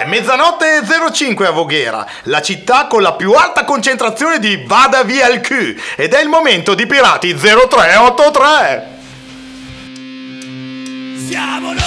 È mezzanotte e 05 a Voghera, la città con la più alta concentrazione di Vada via il Q ed è il momento di Pirati 0383. Siamo noi,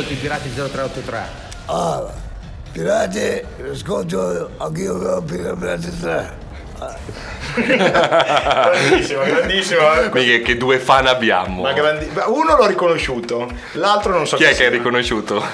Anch'io ascolto i Pirati 0383. Ah, pirati, ascolto anch'io con Pirati 3. grandissimo, grandissimo. Mica, che due fan abbiamo. Ma grandi- Uno l'ho riconosciuto, l'altro non so Chi è che hai riconosciuto?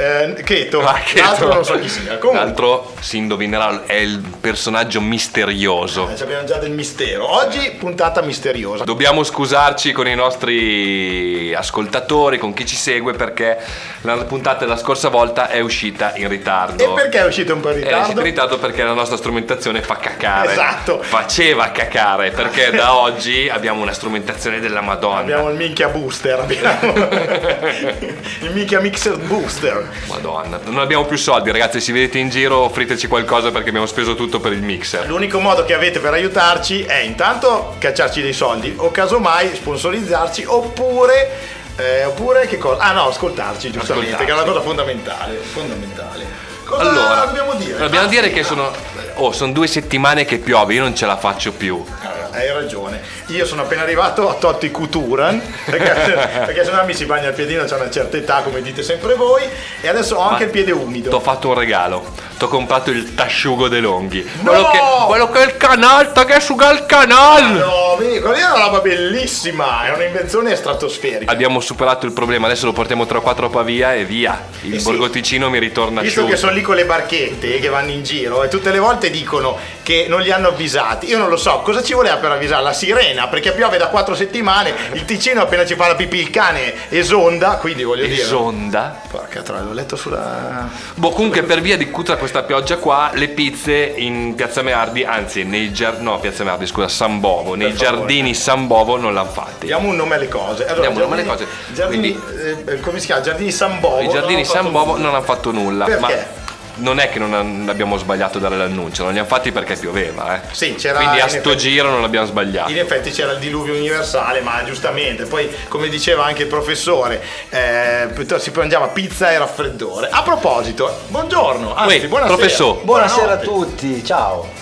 Eh, Cheto, Ah, Cheto. l'altro non so chi sia. Comunque, L'altro si indovinerà, è il personaggio misterioso. eh, abbiamo già del mistero. Oggi puntata misteriosa. Dobbiamo scusarci con i nostri ascoltatori, con chi ci segue, perché la puntata della scorsa volta è uscita in ritardo. E perché è uscito un po' in È uscita ritardo? in ritardo perché la nostra strumentazione fa cacare. Esatto. Faceva cacare, perché da oggi abbiamo una strumentazione della Madonna. Abbiamo il minchia booster, abbiamo il minchia mixer booster. Madonna. Non abbiamo più soldi, ragazzi. Se vedete in giro, offriteci qualcosa perché abbiamo speso tutto per il mixer. L'unico modo che avete per aiutarci è intanto cacciarci dei soldi o casomai sponsorizzarci oppure, eh, oppure che cosa? Ah no, ascoltarci giustamente, Ascoltarci. che è una cosa fondamentale. fondamentale. Cosa Allora, dobbiamo dire? Dobbiamo Ah, dire che sono. Oh, sono due settimane che piove, io non ce la faccio più. Hai ragione. Io sono appena arrivato a Totti Couturan perché, perché se no mi si bagna il piedino, c'è una certa età, come dite sempre voi, e adesso ho anche Ma il piede umido. Ti ho fatto un regalo. Ti ho comprato il tasciugo De Longhi. No! Quello, che, quello che è il canal, che asciuga il canal. No, vedi, quella è una roba bellissima, è un'invenzione stratosferica. Abbiamo superato il problema, adesso lo portiamo tra quattro Pavia e via. Il Eh sì. mi ritorna Visto asciutto. che sono lì con le barchette che vanno in giro e tutte le volte dicono che non li hanno avvisati, io non lo so, cosa ci voleva per avvisare? La sirena, perché piove da quattro settimane, il Ticino appena ci fa la pipì il cane esonda, quindi voglio dire... Esonda. Porca troia, l'ho letto sulla... Boh, comunque per via di tutta questa pioggia qua, le pizze in Piazza Meardi, anzi nei giardini, no Piazza Meardi scusa, San Bovo, nei favore. giardini San Bovo non l'hanno fatti. Diamo un nome alle cose. Allora, Diamo un nome alle cose. Giardini, eh, come si chiama? Giardini San Bovo. I giardini San Bovo nulla. non hanno fatto nulla. Perché? Ma non è che non abbiamo sbagliato a dare l'annuncio, non li hanno fatti perché pioveva, eh. Sì, c'era Quindi a sto effetti- giro non abbiamo sbagliato. In effetti c'era il diluvio universale, ma giustamente, poi come diceva anche il professore, eh, piuttosto si mangiava pizza e raffreddore. A proposito, buongiorno, anzi, Uè, buonasera. professore. Buonasera a tutti, ciao.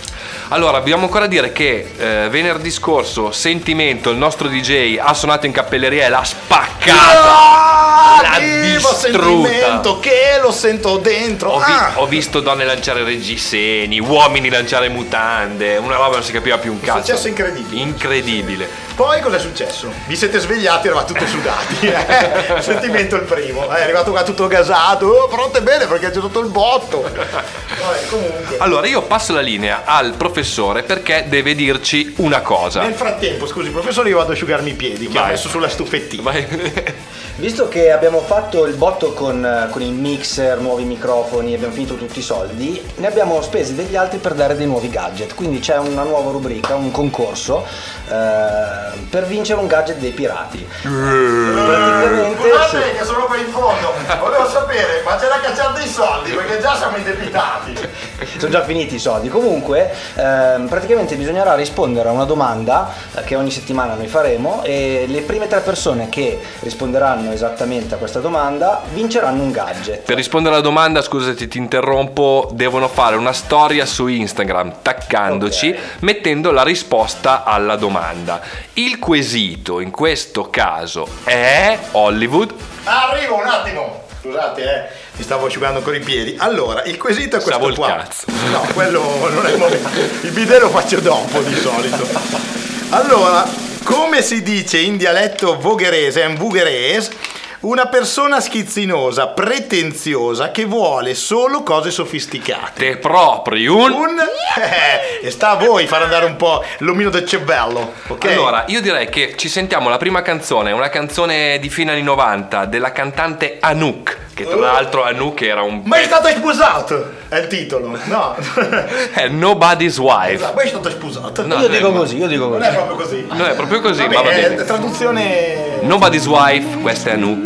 Allora, dobbiamo ancora dire che eh, venerdì scorso Sentimento, il nostro DJ, ha suonato in cappelleria e l'ha spaccata. l'ha Ah, vivo distrutta. sentimento, che lo sento dentro. Ho, vi- Ah! ho visto donne lanciare reggiseni, uomini lanciare mutande, una roba non si capiva più un cazzo. successo incredibile. Incredibile. Poi cosa è successo? Vi siete svegliati, eravate tutti sudati. eh? Sentimento il primo. È arrivato qua tutto gasato. Oh, pronte bene perché c'è sotto il botto. Vabbè, comunque. Allora, io passo la linea al professore perché deve dirci una cosa. Nel frattempo, scusi, professore, io vado ad asciugarmi i piedi, che ho Vai. messo sulla stufettina. Vai. Visto che abbiamo fatto il botto con, con il mixer, nuovi microfoni, abbiamo finito tutti i soldi, ne abbiamo spesi degli altri per dare dei nuovi gadget. Quindi c'è una nuova rubrica, un concorso eh, per vincere un gadget dei pirati. Praticamente Scusate sì. che sono qua in fondo, volevo sapere, ma c'è da cacciare dei soldi perché già siamo indebitati. sono già finiti i soldi. Comunque, eh, praticamente bisognerà rispondere a una domanda eh, che ogni settimana noi faremo e le prime tre persone che risponderanno esattamente a questa domanda vinceranno un gadget. Per rispondere alla domanda, scusati, ti interrompo, devono fare una storia su Instagram taccandoci, Ok. mettendo la risposta alla domanda. Il quesito in questo caso è Hollywood. Arrivo un attimo. Scusate, eh, mi stavo asciugando ancora i piedi. Allora, il quesito è questo Stavo qua. cazzo. No, quello non è il momento. Il bidet lo faccio dopo di solito. Allora, come si dice in dialetto vogherese, un vugherese, una persona schizzinosa, pretenziosa, che vuole solo cose sofisticate. Te proprio un... Un... Eh, e sta a voi far andare un po' l'omino del cervello, ok? Allora, io direi che ci sentiamo la prima canzone, una canzone di fine anni 90 della cantante Anouk, che tra l'altro Anouk era un... Ma è stato sposato! È il titolo, no? è Nobody's Wife. Esatto, ma è stato sposato. No, io dico no, così, io dico Non così. è proprio così. No, è proprio così, Vabbè, ma va è bene. traduzione. Nobody's Wife, questa è Anouk,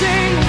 sing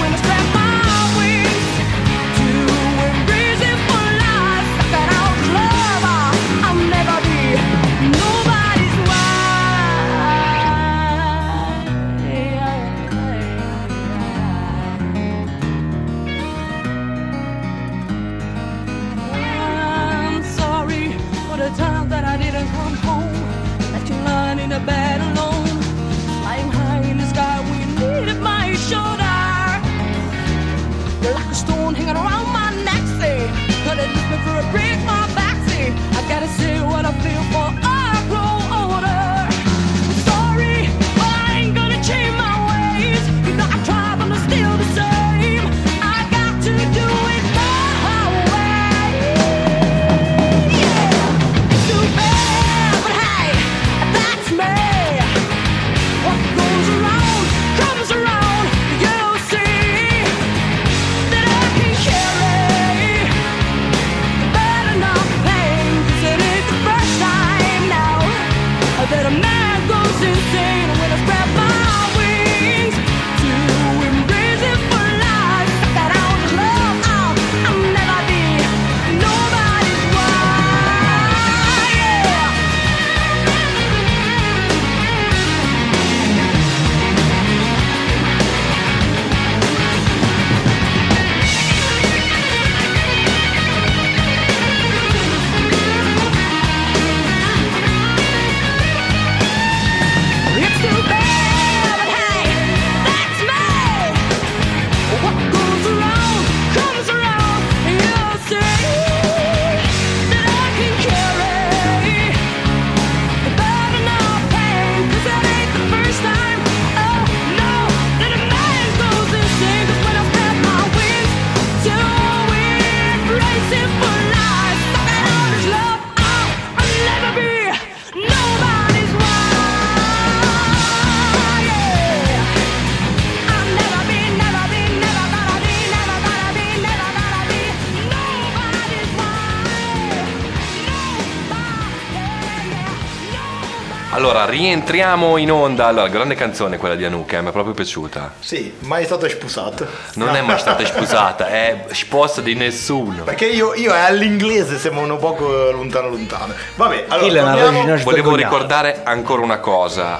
rientriamo in onda. Allora, grande canzone quella di Anouk, eh, mi è proprio piaciuta. Sì, mai stato sposato. Non No. è mai stata sposata, è sposa di nessuno. Perché io, io all'inglese siamo un poco lontano lontano. Vabbè, allora torniamo- Volevo ricordare ancora una cosa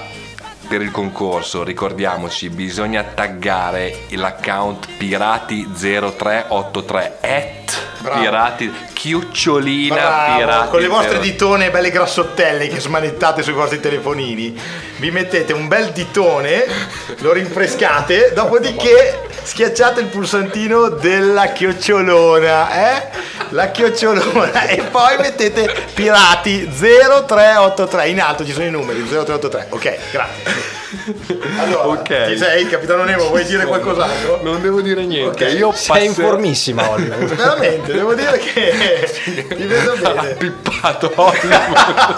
per il concorso, ricordiamoci, bisogna taggare l'account pirati0383 at Bravo. pirati chiocciolina Bravo, pirati con le vostre 03. ditone belle grassottelle che smanettate sui vostri telefonini. Vi mettete un bel ditone, lo rinfrescate, dopodiché schiacciate il pulsantino della chiocciolona, eh? La chiocciolona e poi mettete pirati 0383 in alto ci sono i numeri 0383. Ok, grazie. Allora, Ok. chi sei? Capitano Nemo, vuoi dire qualcos'altro? Non devo dire niente. Ok. Io Sei passerò- informissima Oliver. Veramente, devo dire che ti vedo Ha bene. pippato.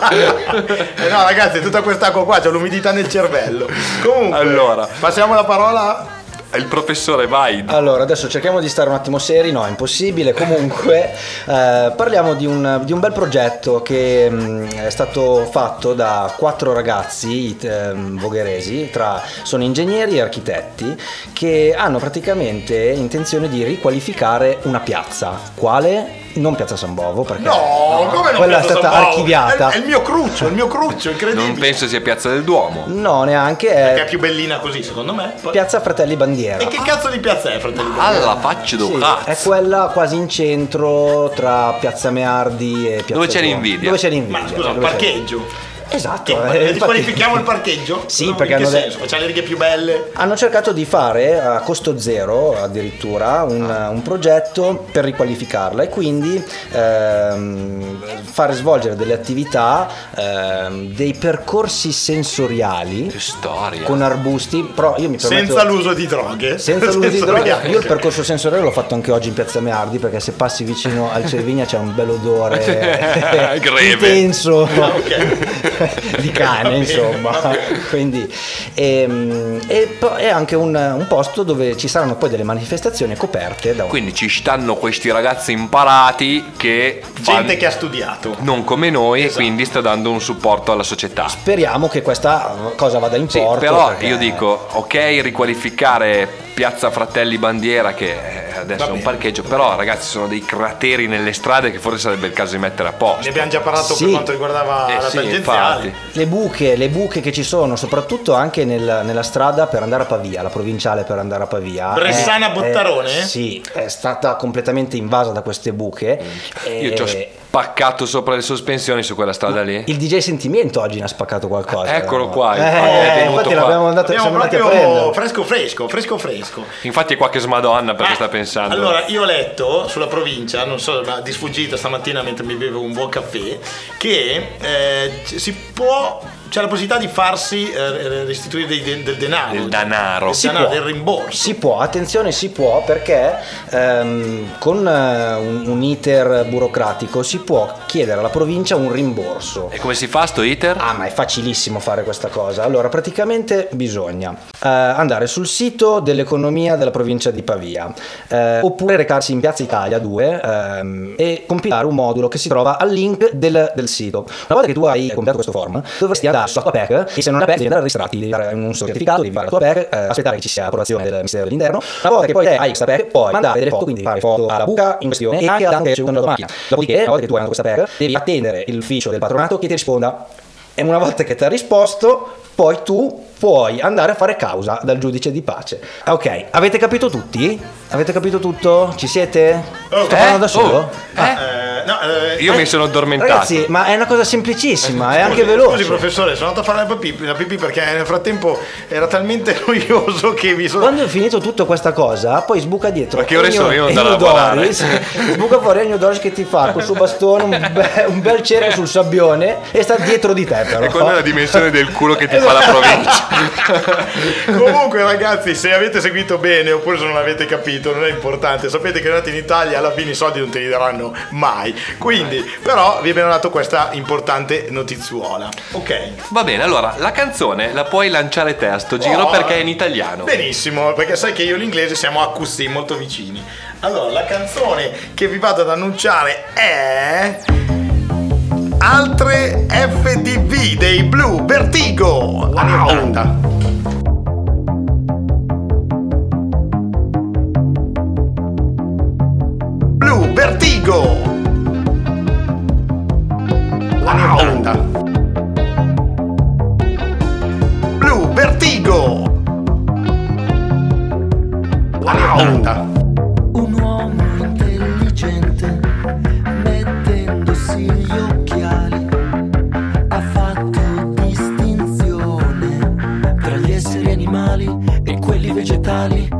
Eh no, ragazzi, tutta quest'acqua qua, c'ho l'umidità nel cervello. Comunque, Allora. passiamo la parola. Il professore vai. Allora, adesso cerchiamo di stare un attimo seri, no, è impossibile. Comunque, eh, parliamo di un, di un bel progetto che mh, è stato fatto da quattro ragazzi ehm, vogheresi, tra, sono ingegneri e architetti, che hanno praticamente intenzione di riqualificare una piazza. Quale? Non Piazza San Bovo, perché No, come non quella è Piazza stata San Paolo? archiviata. È, è il mio cruccio, è il mio cruccio, incredibile. Non penso sia Piazza del Duomo. No, neanche, Che è è più bellina così, secondo me. Poi- Piazza Fratelli Bandiera. E che cazzo di piazza è, fratelli? Alla faccia Sì, do è cazzo. quella quasi in centro tra Piazza Meardi e Piazza Dove c'è Duomo. l'invidia? Dove c'è l'invidia? Ma scusa, c'è- parcheggio. Esatto. Che, eh, infatti- qualifichiamo il parcheggio? Sì, No, perché in che hanno senso? Facciamo le righe più belle. Hanno cercato di fare a costo zero addirittura un, un progetto per riqualificarla e quindi ehm, fare svolgere delle attività, ehm, dei percorsi sensoriali Che storia. con arbusti, però io mi permetto... Senza l'uso di droghe. Senza l'uso di droga, io il percorso sensoriale l'ho fatto anche oggi in Piazza Meardi perché se passi vicino al Cervinia c'è un bel odore intenso ok. di cane, bene, insomma. Quindi, ehm, e, po- è anche un, un posto dove ci saranno poi delle manifestazioni coperte da un Quindi ci stanno questi ragazzi imparati che fan- Gente che ha studiato. non come noi Esatto. e quindi sta dando un supporto alla società. Speriamo che questa cosa vada in Sì, porto. però perché- io dico, ok, riqualificare Piazza Fratelli Bandiera, che eh, adesso è un bene. parcheggio, però ragazzi sono dei crateri nelle strade che forse sarebbe il caso di mettere a Ne posto. abbiamo già parlato Sì. per quanto riguardava Eh la sì, tangenziale. infatti. Le buche, le buche che ci sono, soprattutto anche nel- nella strada per andare a Pavia, la provinciale per andare a Pavia. Bressana è- Bottarone? è- sì, è stata completamente invasa da queste buche. Io ci ho spaccato sopra le sospensioni su quella strada lì. il DJ Sentimento oggi ne ha spaccato qualcosa. Eccolo no? qua, Eh, infatti, infatti qua. l'abbiamo andato, Abbiamo siamo andati a prendere. fresco fresco, fresco fresco. Infatti è qua che smadonna perché Ah, sta pensando. Allora, io ho letto sulla provincia, non so, ma di sfuggita stamattina mentre mi bevo un buon caffè, che eh, si può, c'è la possibilità di farsi eh, restituire dei- del, del denaro. Del danaro. Del, può. del rimborso. Si può, attenzione, si può perché ehm, con eh, un, un iter burocratico si può chiedere alla provincia un rimborso. E come si fa sto iter? Ah, ma è facilissimo fare questa cosa. Allora, praticamente bisogna eh, andare sul sito dell'economia della provincia di Pavia, eh, oppure recarsi in Piazza Italia 2 ehm, e compilare un modulo che si trova al link del, del sito. Una volta che tu hai compilato questo form, dovresti andare sulla tua PEC e se non hai PEC devi andare a registrarti, devi fare un certificato, devi fare la tua PEC, eh, aspettare che ci sia l'approvazione del Ministero dell'Interno. Una volta che poi te hai questa PEC, puoi mandare delle foto, quindi fare foto alla buca in questione e anche anche secondo la tua macchina. Dopodiché, una volta che tu hai questa PEC, devi attendere l'ufficio del patronato che ti risponda e una volta che ti ha risposto, poi tu puoi andare a fare causa dal giudice di pace. Ok, avete capito tutti? Avete capito tutto? Ci siete? Oh, Sto eh? parlando da solo? Oh, Ah, Eh, no, eh, Io eh, mi sono addormentato. Ragazzi, ma è una cosa semplicissima, è anche scusi, veloce. Scusi professore, sono andato a fare la pipì, la pipì perché nel frattempo era talmente noioso che mi sono... Quando è finito tutta questa cosa, poi sbuca dietro. Ma che ore sono? Io andavo a lavorare. Doris, sbuca fuori Ennio Doris che ti fa col suo bastone un, be- un bel cerchio sul sabbione e sta dietro di te però. E quella è la dimensione del culo che ti fa la provincia. Comunque ragazzi, se avete seguito bene oppure se non l'avete capito, non è importante. Sapete che andate in Italia alla fine i soldi non te li daranno mai. Quindi, però vi abbiamo dato questa importante notizuola. Ok. Va bene, allora la canzone la puoi lanciare te a sto giro Oh, perché è in italiano. Benissimo, perché sai che io e l'inglese siamo a così molto vicini. Allora, la canzone che vi vado ad annunciare è Altre FTV dei Blue Vertigo. Anni vegetali.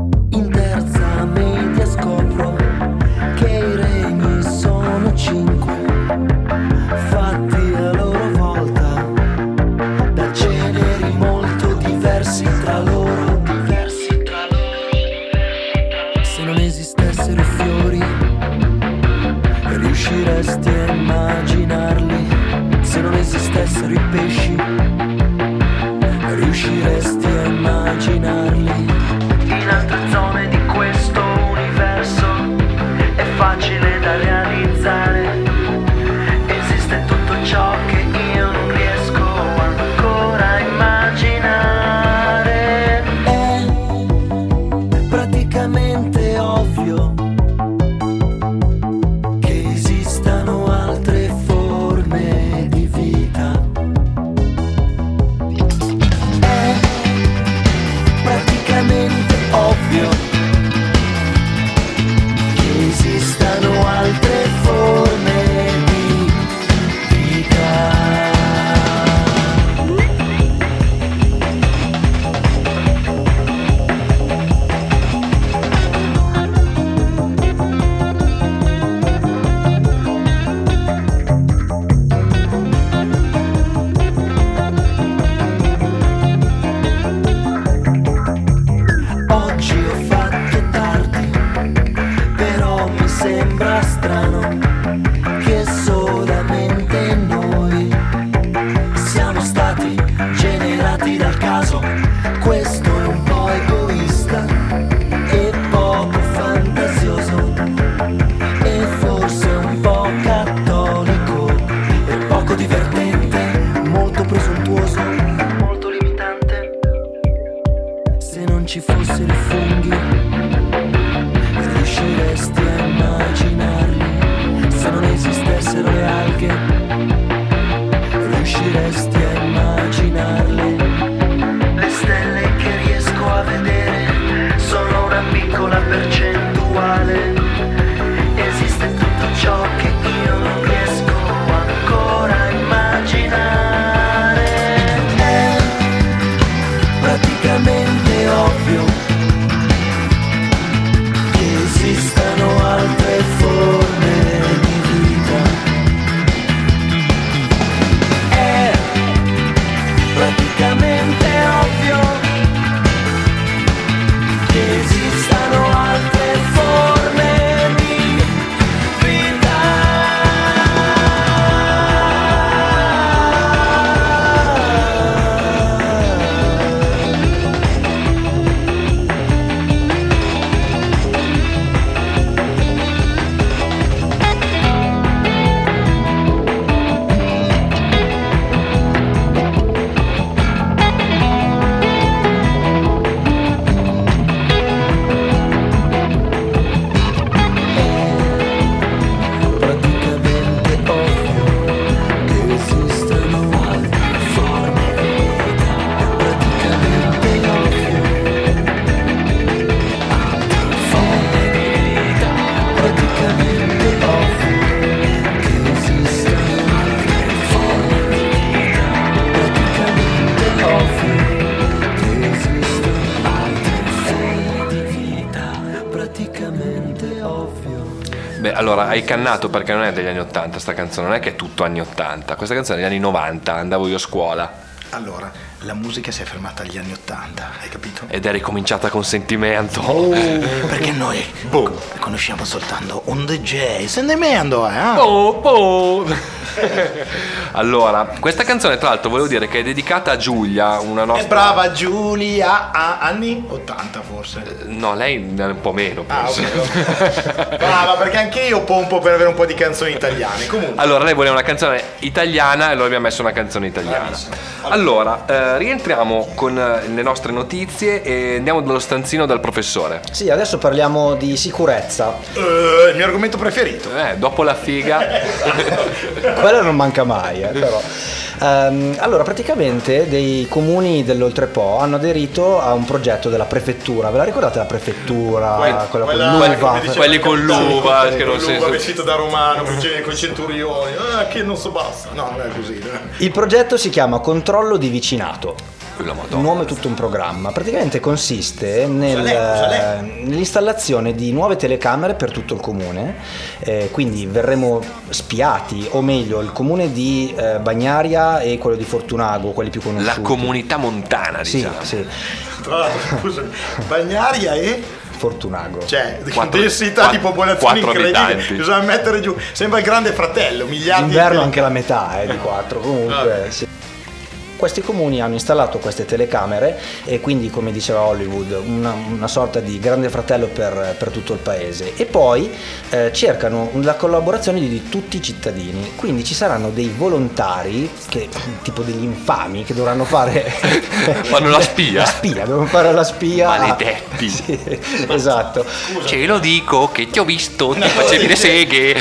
Riusciresti a immaginarli. Se non esistessero le alghe, riusciresti a immaginarle. Le stelle che riesco a vedere sono una piccola percentuale. Hai cannato perché non è degli anni 80 sta canzone, non è che è tutto anni 80, questa canzone è degli anni 90, andavo io a scuola Allora, la musica si è fermata agli anni 80, hai capito? ed è ricominciata con sentimento. Perché noi Boom. conosciamo soltanto un DJ, sentimento, eh? Po, po. allora, questa canzone tra l'altro volevo dire che è dedicata a Giulia, una nostra... È brava Giulia, a anni 80 forse. No, lei è un po' meno, Ah, penso. ok. Brava, perché anche io pompo per avere un po' di canzoni italiane. Comunque. Allora, lei voleva una canzone italiana e allora abbiamo messo una canzone italiana. Allora, eh, rientriamo con eh, le nostre notizie e andiamo dallo stanzino del professore. Sì, adesso parliamo di sicurezza. Eh, il mio argomento preferito. Eh, dopo la figa. Quello non manca mai, eh, però. Ehm, allora, praticamente dei comuni dell'Oltrepo hanno aderito a un progetto della prefettura. Ve la ricordate la prefettura? Quella- quella con quella- l'uva? come diceva Quelli con l'uva, con che non l'uva vestito da romano, con i centurioni. Ah, che non so basta. No, non è così. eh. Il progetto si chiama Controllo di vicinato. Un nome è tutto un programma. Praticamente consiste nel- lei. nell'installazione di nuove telecamere per tutto il comune. eh, quindi verremo spiati, o meglio, il comune di eh, Bagnaria e quello di Fortunago, quelli più conosciuti. La comunità montana, Sì, diciamo. sì. Tra l'altro, scusami, Bagnaria e Fortunago. Cioè, Quattro- densità quattro- di popolazione quattro incredibile. abitanti. Bisogna mettere giù. Sembra il grande fratello, miliardi D'inverno di anche la metà eh, di 4 comunque. Vabbè. sì. Questi comuni hanno installato queste telecamere e quindi, come diceva Hollywood, una, una sorta di grande fratello per, per tutto il paese. E poi eh, cercano la collaborazione di tutti i cittadini. Quindi ci saranno dei volontari, che, tipo degli infami, che dovranno fare. Fanno la spia? La spia, devono fare la spia. Maledetti. Sì, esatto. Ce lo dico che ti ho visto, ti No, facevi le seghe.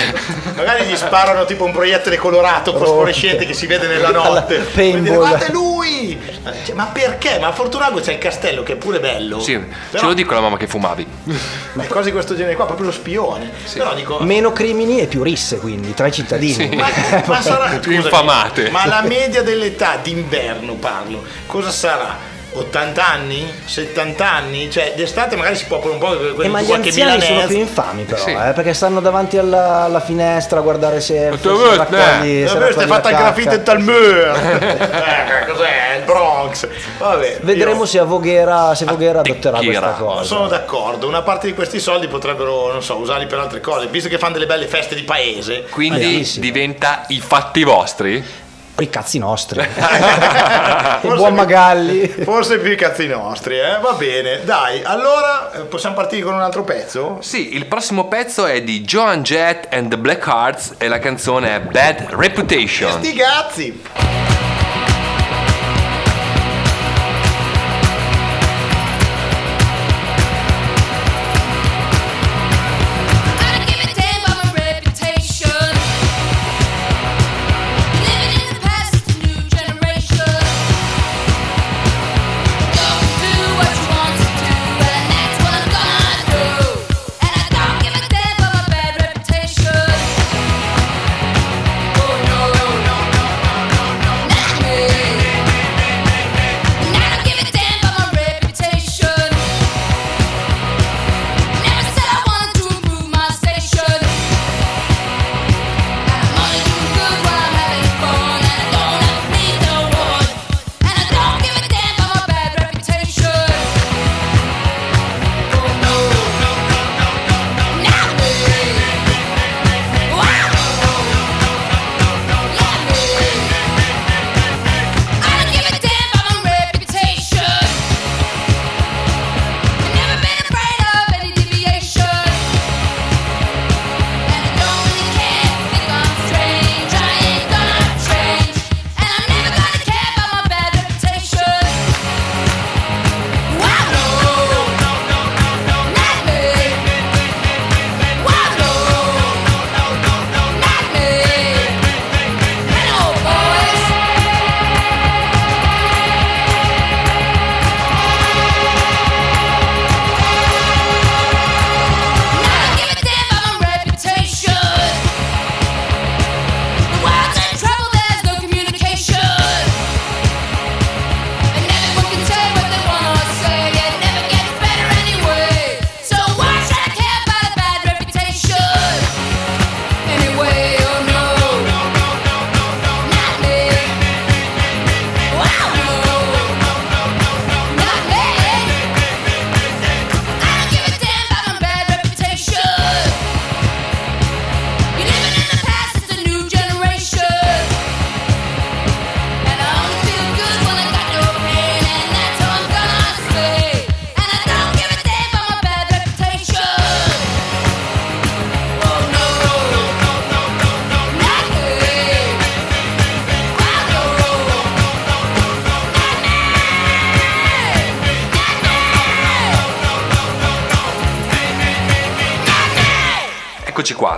Magari gli sparano tipo un proiettile colorato fosforescente che si vede nella notte. Paintball. È lui! Cioè, ma perché? Ma a Fortunago c'è il castello che è pure bello. Sì, Però- ce lo dico alla mamma che fumavi. Ma cose di questo genere qua, proprio lo spione. Però dico. Meno crimini e più risse, quindi, tra i cittadini. Sì. Ma, ma sarà Più scusami, infamate. Ma la media dell'età d'inverno parlo, cosa sarà? 80 anni? 70 anni? Cioè d'estate magari si può un po' E quelli ma di gli qualche anziani sono milanese. più infami però, Sì. eh, perché stanno davanti alla, alla finestra a guardare se, se tu raccogli, Eh, se stai raccogli fatta il la graffiti cacca. tal mur. eh, cos'è? Il Bronx. Vabbè. Vedremo io se a Voghera, se Voghera adotterà questa cosa. Sono d'accordo, una parte di questi soldi potrebbero, non so, usarli per altre cose, visto che fanno delle belle feste di paese. Quindi diventa i fatti vostri. I cazzi nostri. Il Forse buon Magalli. Forse più i cazzi nostri, eh? Va bene, dai, allora eh, possiamo partire con un altro pezzo? Sì, il prossimo pezzo è di Joan Jett and the Black Hearts e la canzone è Bad Reputation. Sti cazzi!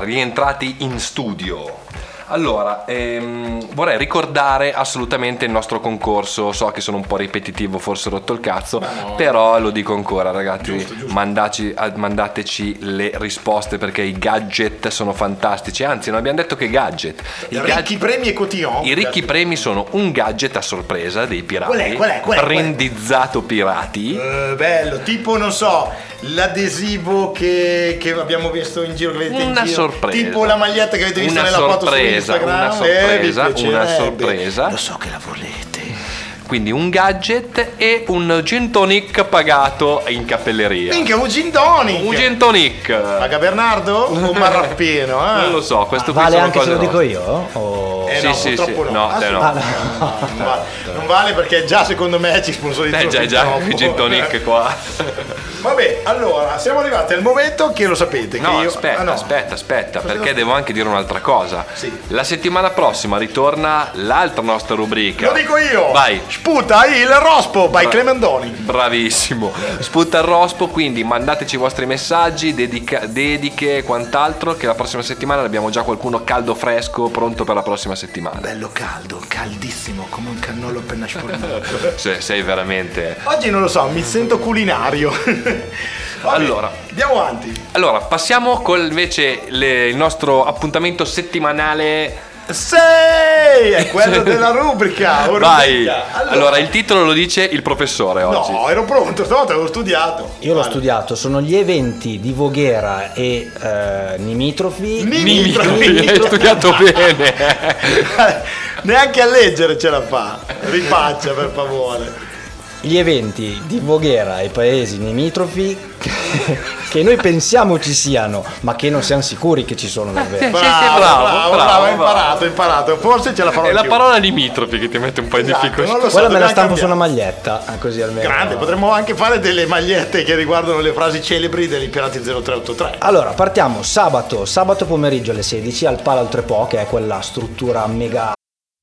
Rientrati in studio. Allora, ehm, vorrei ricordare assolutamente il nostro concorso. So che sono un po' ripetitivo, forse ho rotto il cazzo, però lo dico ancora, ragazzi. mandaci- ah, mandateci le risposte perché i gadget sono fantastici. Anzi, non abbiamo detto che gadget. I, Ricchi gadget- premi e cotillon. i ricchi premi sono un gadget a sorpresa dei pirati. Qual è? Qual è? Qual è? Brandizzato pirati. Eh, bello, tipo non so, l'adesivo che, che abbiamo visto in giro, che vedete Una sorpresa. Tipo la maglietta che avete visto Una nella foto su sorpresa, una Eh, sorpresa, una piacerebbe. sorpresa. Lo so che la volete. Quindi un gadget e un gin tonic pagato in cappelleria. Minchia, un gin tonic! Un gin tonic. Paga Bernardo o un marrappino? Eh? Non lo so, questo qui Vale sono anche se lo dico io? O... Eh Sì, no, sì, sì. no. No, te no. Ah, no. Non vale, non vale perché già secondo me ci sponsorizza Eh già, già, il gin tonic qua. Vabbè, allora, siamo arrivati al momento che lo sapete. No, che io... aspetta, ah, no. aspetta, aspetta, Cosa perché devo- devo anche dire un'altra cosa. Sì. La settimana prossima ritorna l'altra nostra rubrica. Lo dico io! Vai. Sputa il rospo by Bra- Clemendoni. Bravissimo. Sputta il rospo, quindi mandateci i vostri messaggi, dedica- dediche e quant'altro, che la prossima settimana abbiamo già qualcuno caldo fresco pronto per la prossima settimana. Bello caldo, caldissimo, come un cannolo appena sfornato. Se sei veramente... Oggi non lo so, mi sento culinario. Vabbè, Allora. andiamo avanti. Allora, passiamo con invece le- il nostro appuntamento settimanale. Sei! È quello della rubrica. o Vai! rubrica. Allora, il titolo lo dice il professore oggi. No, ero pronto, stavolta avevo studiato. Io l'ho studiato, sono gli eventi di Voghera e eh, Nimitrofi. Nimitrofi, hai studiato bene. Neanche a leggere ce la fa. Rifaccia per favore. Gli eventi di Voghera e paesi nimitrofi che noi pensiamo ci siano, ma che non siamo sicuri che ci sono davvero. Sì, sì, bravo, bravo, bravo, bravo. imparato, imparato. Forse ce la farò È la parola limitrofi che ti mette un po' in Esatto, difficoltà. non lo so, Quella me la stampo su una maglietta, eh, così almeno. Grande, potremmo anche fare delle magliette che riguardano le frasi celebri degli Pirati 0383. Allora, partiamo sabato, sabato pomeriggio alle 16 al Pala Oltrepo, che è quella struttura mega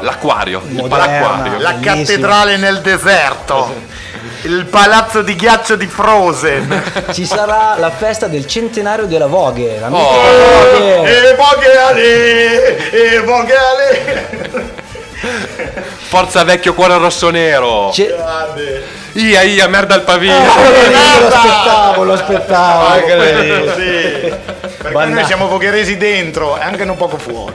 L'acquario, il Moderna. palacquario. La Bellissimo. cattedrale nel deserto. Il palazzo di ghiaccio di Frozen. Ci sarà la festa del centenario della Vogue. La Oh. Vogue. E voghe ale, e voghe ale. Forza vecchio cuore rosso nero. Ia, ia, merda al pavino. Ah, lo aspettavo, lo aspettavo. Ah. Perché Banna- noi siamo vogheresi dentro e anche un poco fuori.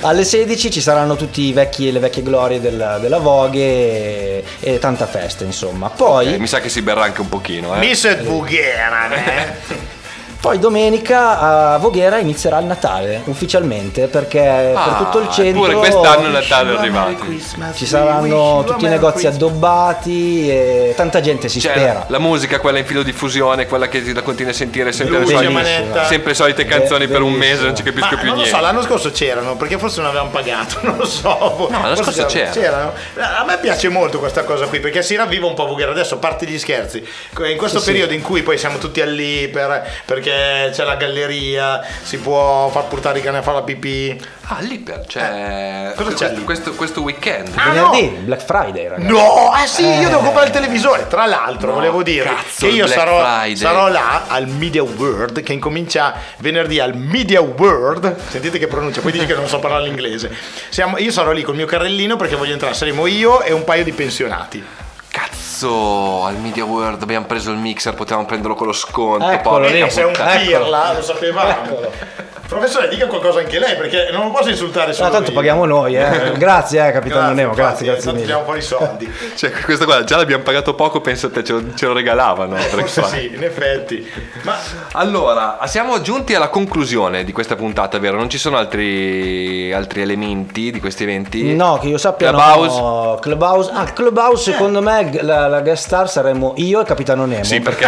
Alle 16 ci saranno tutti i vecchi, le vecchie glorie del- della Vogue e, e tanta festa, insomma. Poi, Eh, mi sa che si berrà anche un pochino, eh. Miss Voghera, eh. poi domenica a Voghera inizierà il Natale ufficialmente perché per tutto il Ah, centro Pure quest'anno il Natale è arrivato. ci saranno tutti i negozi addobbati e tanta gente si Cioè, spera. la musica, quella in filo diffusione, quella che ti la continui a sentire sempre le, Luce, solite, manetta. sempre le solite canzoni per un mese, non ci capisco Ma più non lo niente. so, l'anno scorso c'erano, perché forse non avevamo pagato, non lo so. No, l'anno scorso c'era. c'erano. A me piace molto questa cosa qui, perché si ravviva un po' Voghera. Adesso, a parte gli scherzi, in questo periodo in cui poi siamo tutti al lì per- perché c'è la galleria, si può far portare i cani a fare la pipì. Ah, lì per, cioè, Cosa c'è questo, lì? questo, questo weekend. Ah, Venerdì, no! Black Friday, ragazzi. No, ah sì, io devo comprare il televisore. Tra l'altro, No, volevo dire cazzo, che io sarò, Friday. sarò là al Media World che incomincia venerdì al Media World. Sentite che pronuncia, poi dici che non so parlare l'inglese. Siamo- io sarò lì col mio carrellino perché voglio entrare. Saremo io e un paio di pensionati. Cazzo, al Media World abbiamo preso il mixer, potevamo prenderlo con lo sconto. Eccolo porca lì. sei un puttana. pirla, lo sapevamo. Professore, dica qualcosa anche lei perché non lo posso insultare solo No, tanto io. paghiamo noi, eh. Grazie, eh, capitano Nemo, infatti, grazie, grazie tanto mille. tiriamo fuori i soldi. Cioè, questo qua già l'abbiamo pagato poco, penso a te, ce lo, ce lo regalavano. Black Forse sì, in effetti. Ma Allora, siamo giunti alla conclusione di questa puntata, vero? Non ci sono altri, altri elementi di questi eventi? No, che io sappia Clubhouse? no. Clubhouse. Ah, Clubhouse secondo me la, la guest star saremo io e Capitano Nemo. Sì, perché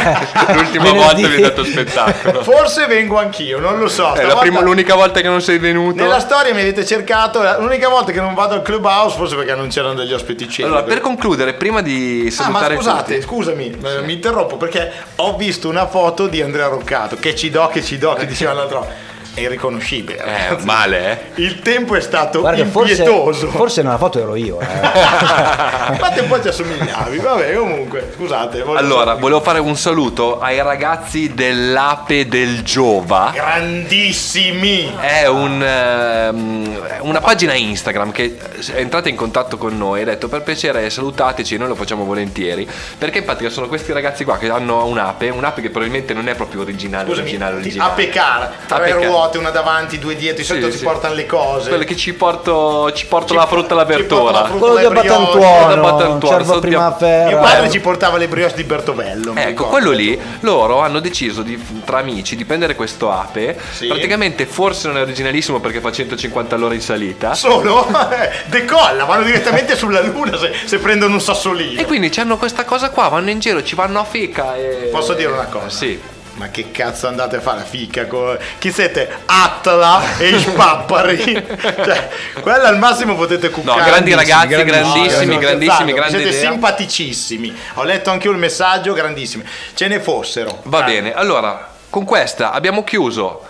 l'ultima volta vi ho dato spettacolo. forse vengo anch'io, non lo so. È la Stavolta prima- l'unica volta che non sei venuto. Nella storia mi avete cercato, l'unica volta che non vado al clubhouse forse perché non c'erano degli ospiti cieli. Allora, per concludere, prima di Ah, ma salutare scusate, tutti- scusami, eh, mi interrompo perché ho visto una foto di Andrea Roccato che ci do, che ci do, che diceva l'altro. È irriconoscibile. Eh, male, eh? Il tempo è stato Guarda, che forse, impietoso. forse nella foto ero io. eh. Infatti un po' ci assomigliavi, vabbè, comunque, scusate. volevo Allora, sapere. volevo fare un saluto ai ragazzi dell'Ape del Giova. grandissimi. È un, ehm, una pagina Instagram che è entrata in contatto con noi e ha detto per piacere salutateci, noi lo facciamo volentieri. Perché in pratica sono questi ragazzi qua che hanno un'ape, un'ape che probabilmente non è proprio originale, Scusami, originale, originale. Ape car, tre Ape car. Ruote, una davanti, due dietro, di Sì, solito ti sì. portano le cose. Quelle che ci porto, ci porto la frutta e la ci la frutta Quello di le brioche. Quello da Battantuono, Battantuono, cervo so- prima Mio padre ci portava le brioche di Bertovello. Ecco, quello lì, loro hanno deciso di, tra amici di prendere questo ape. Sì. Praticamente forse non è originalissimo perché fa 150 all'ora in salita. Solo decolla, vanno direttamente sulla luna se, se prendono un sassolino. E quindi hanno questa cosa qua, vanno in giro, ci vanno a fica e... Posso dire una cosa? Sì. Ma che cazzo andate a fare a fica? con- Chi siete? Attala e Spappari? cioè, quella al massimo potete cuccare. No, grandi ragazzi, No, grandissimi, sto grandissimi, grande Siete idea. simpaticissimi. Ho letto anche io il messaggio, grandissimi. Ce ne fossero. Va Ah. bene, allora, con questa abbiamo chiuso.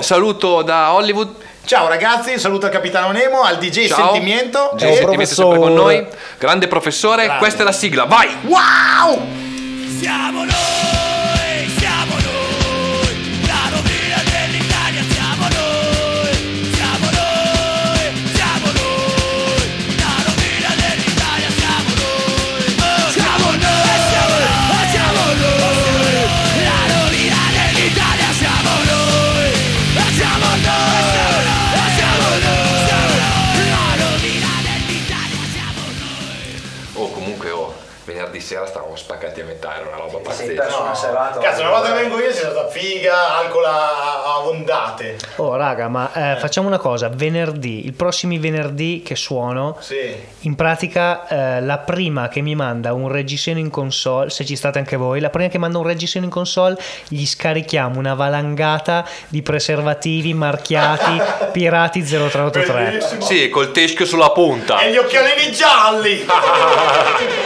Saluto da Hollywood. Ciao ragazzi, saluto al capitano Nemo, al DJ Ciao. Sentimento. E- sentimento sempre con professore. noi. Grande professore, Grande. questa è la sigla, vai! Wow! Siamo noi, era una roba pazzesca. perso una serata. Cazzo, una volta che vengo io c'è stata figa, alcol a, a ondate. Oh raga, ma eh, facciamo una cosa, venerdì, i prossimi venerdì che suono, Sì. in pratica eh, la prima che mi manda un reggiseno in console, se ci state anche voi, la prima che manda un reggiseno in console, gli scarichiamo una valangata di preservativi marchiati Pirati 0383. Bellissimo. Sì, col teschio sulla punta. E gli occhialini gialli!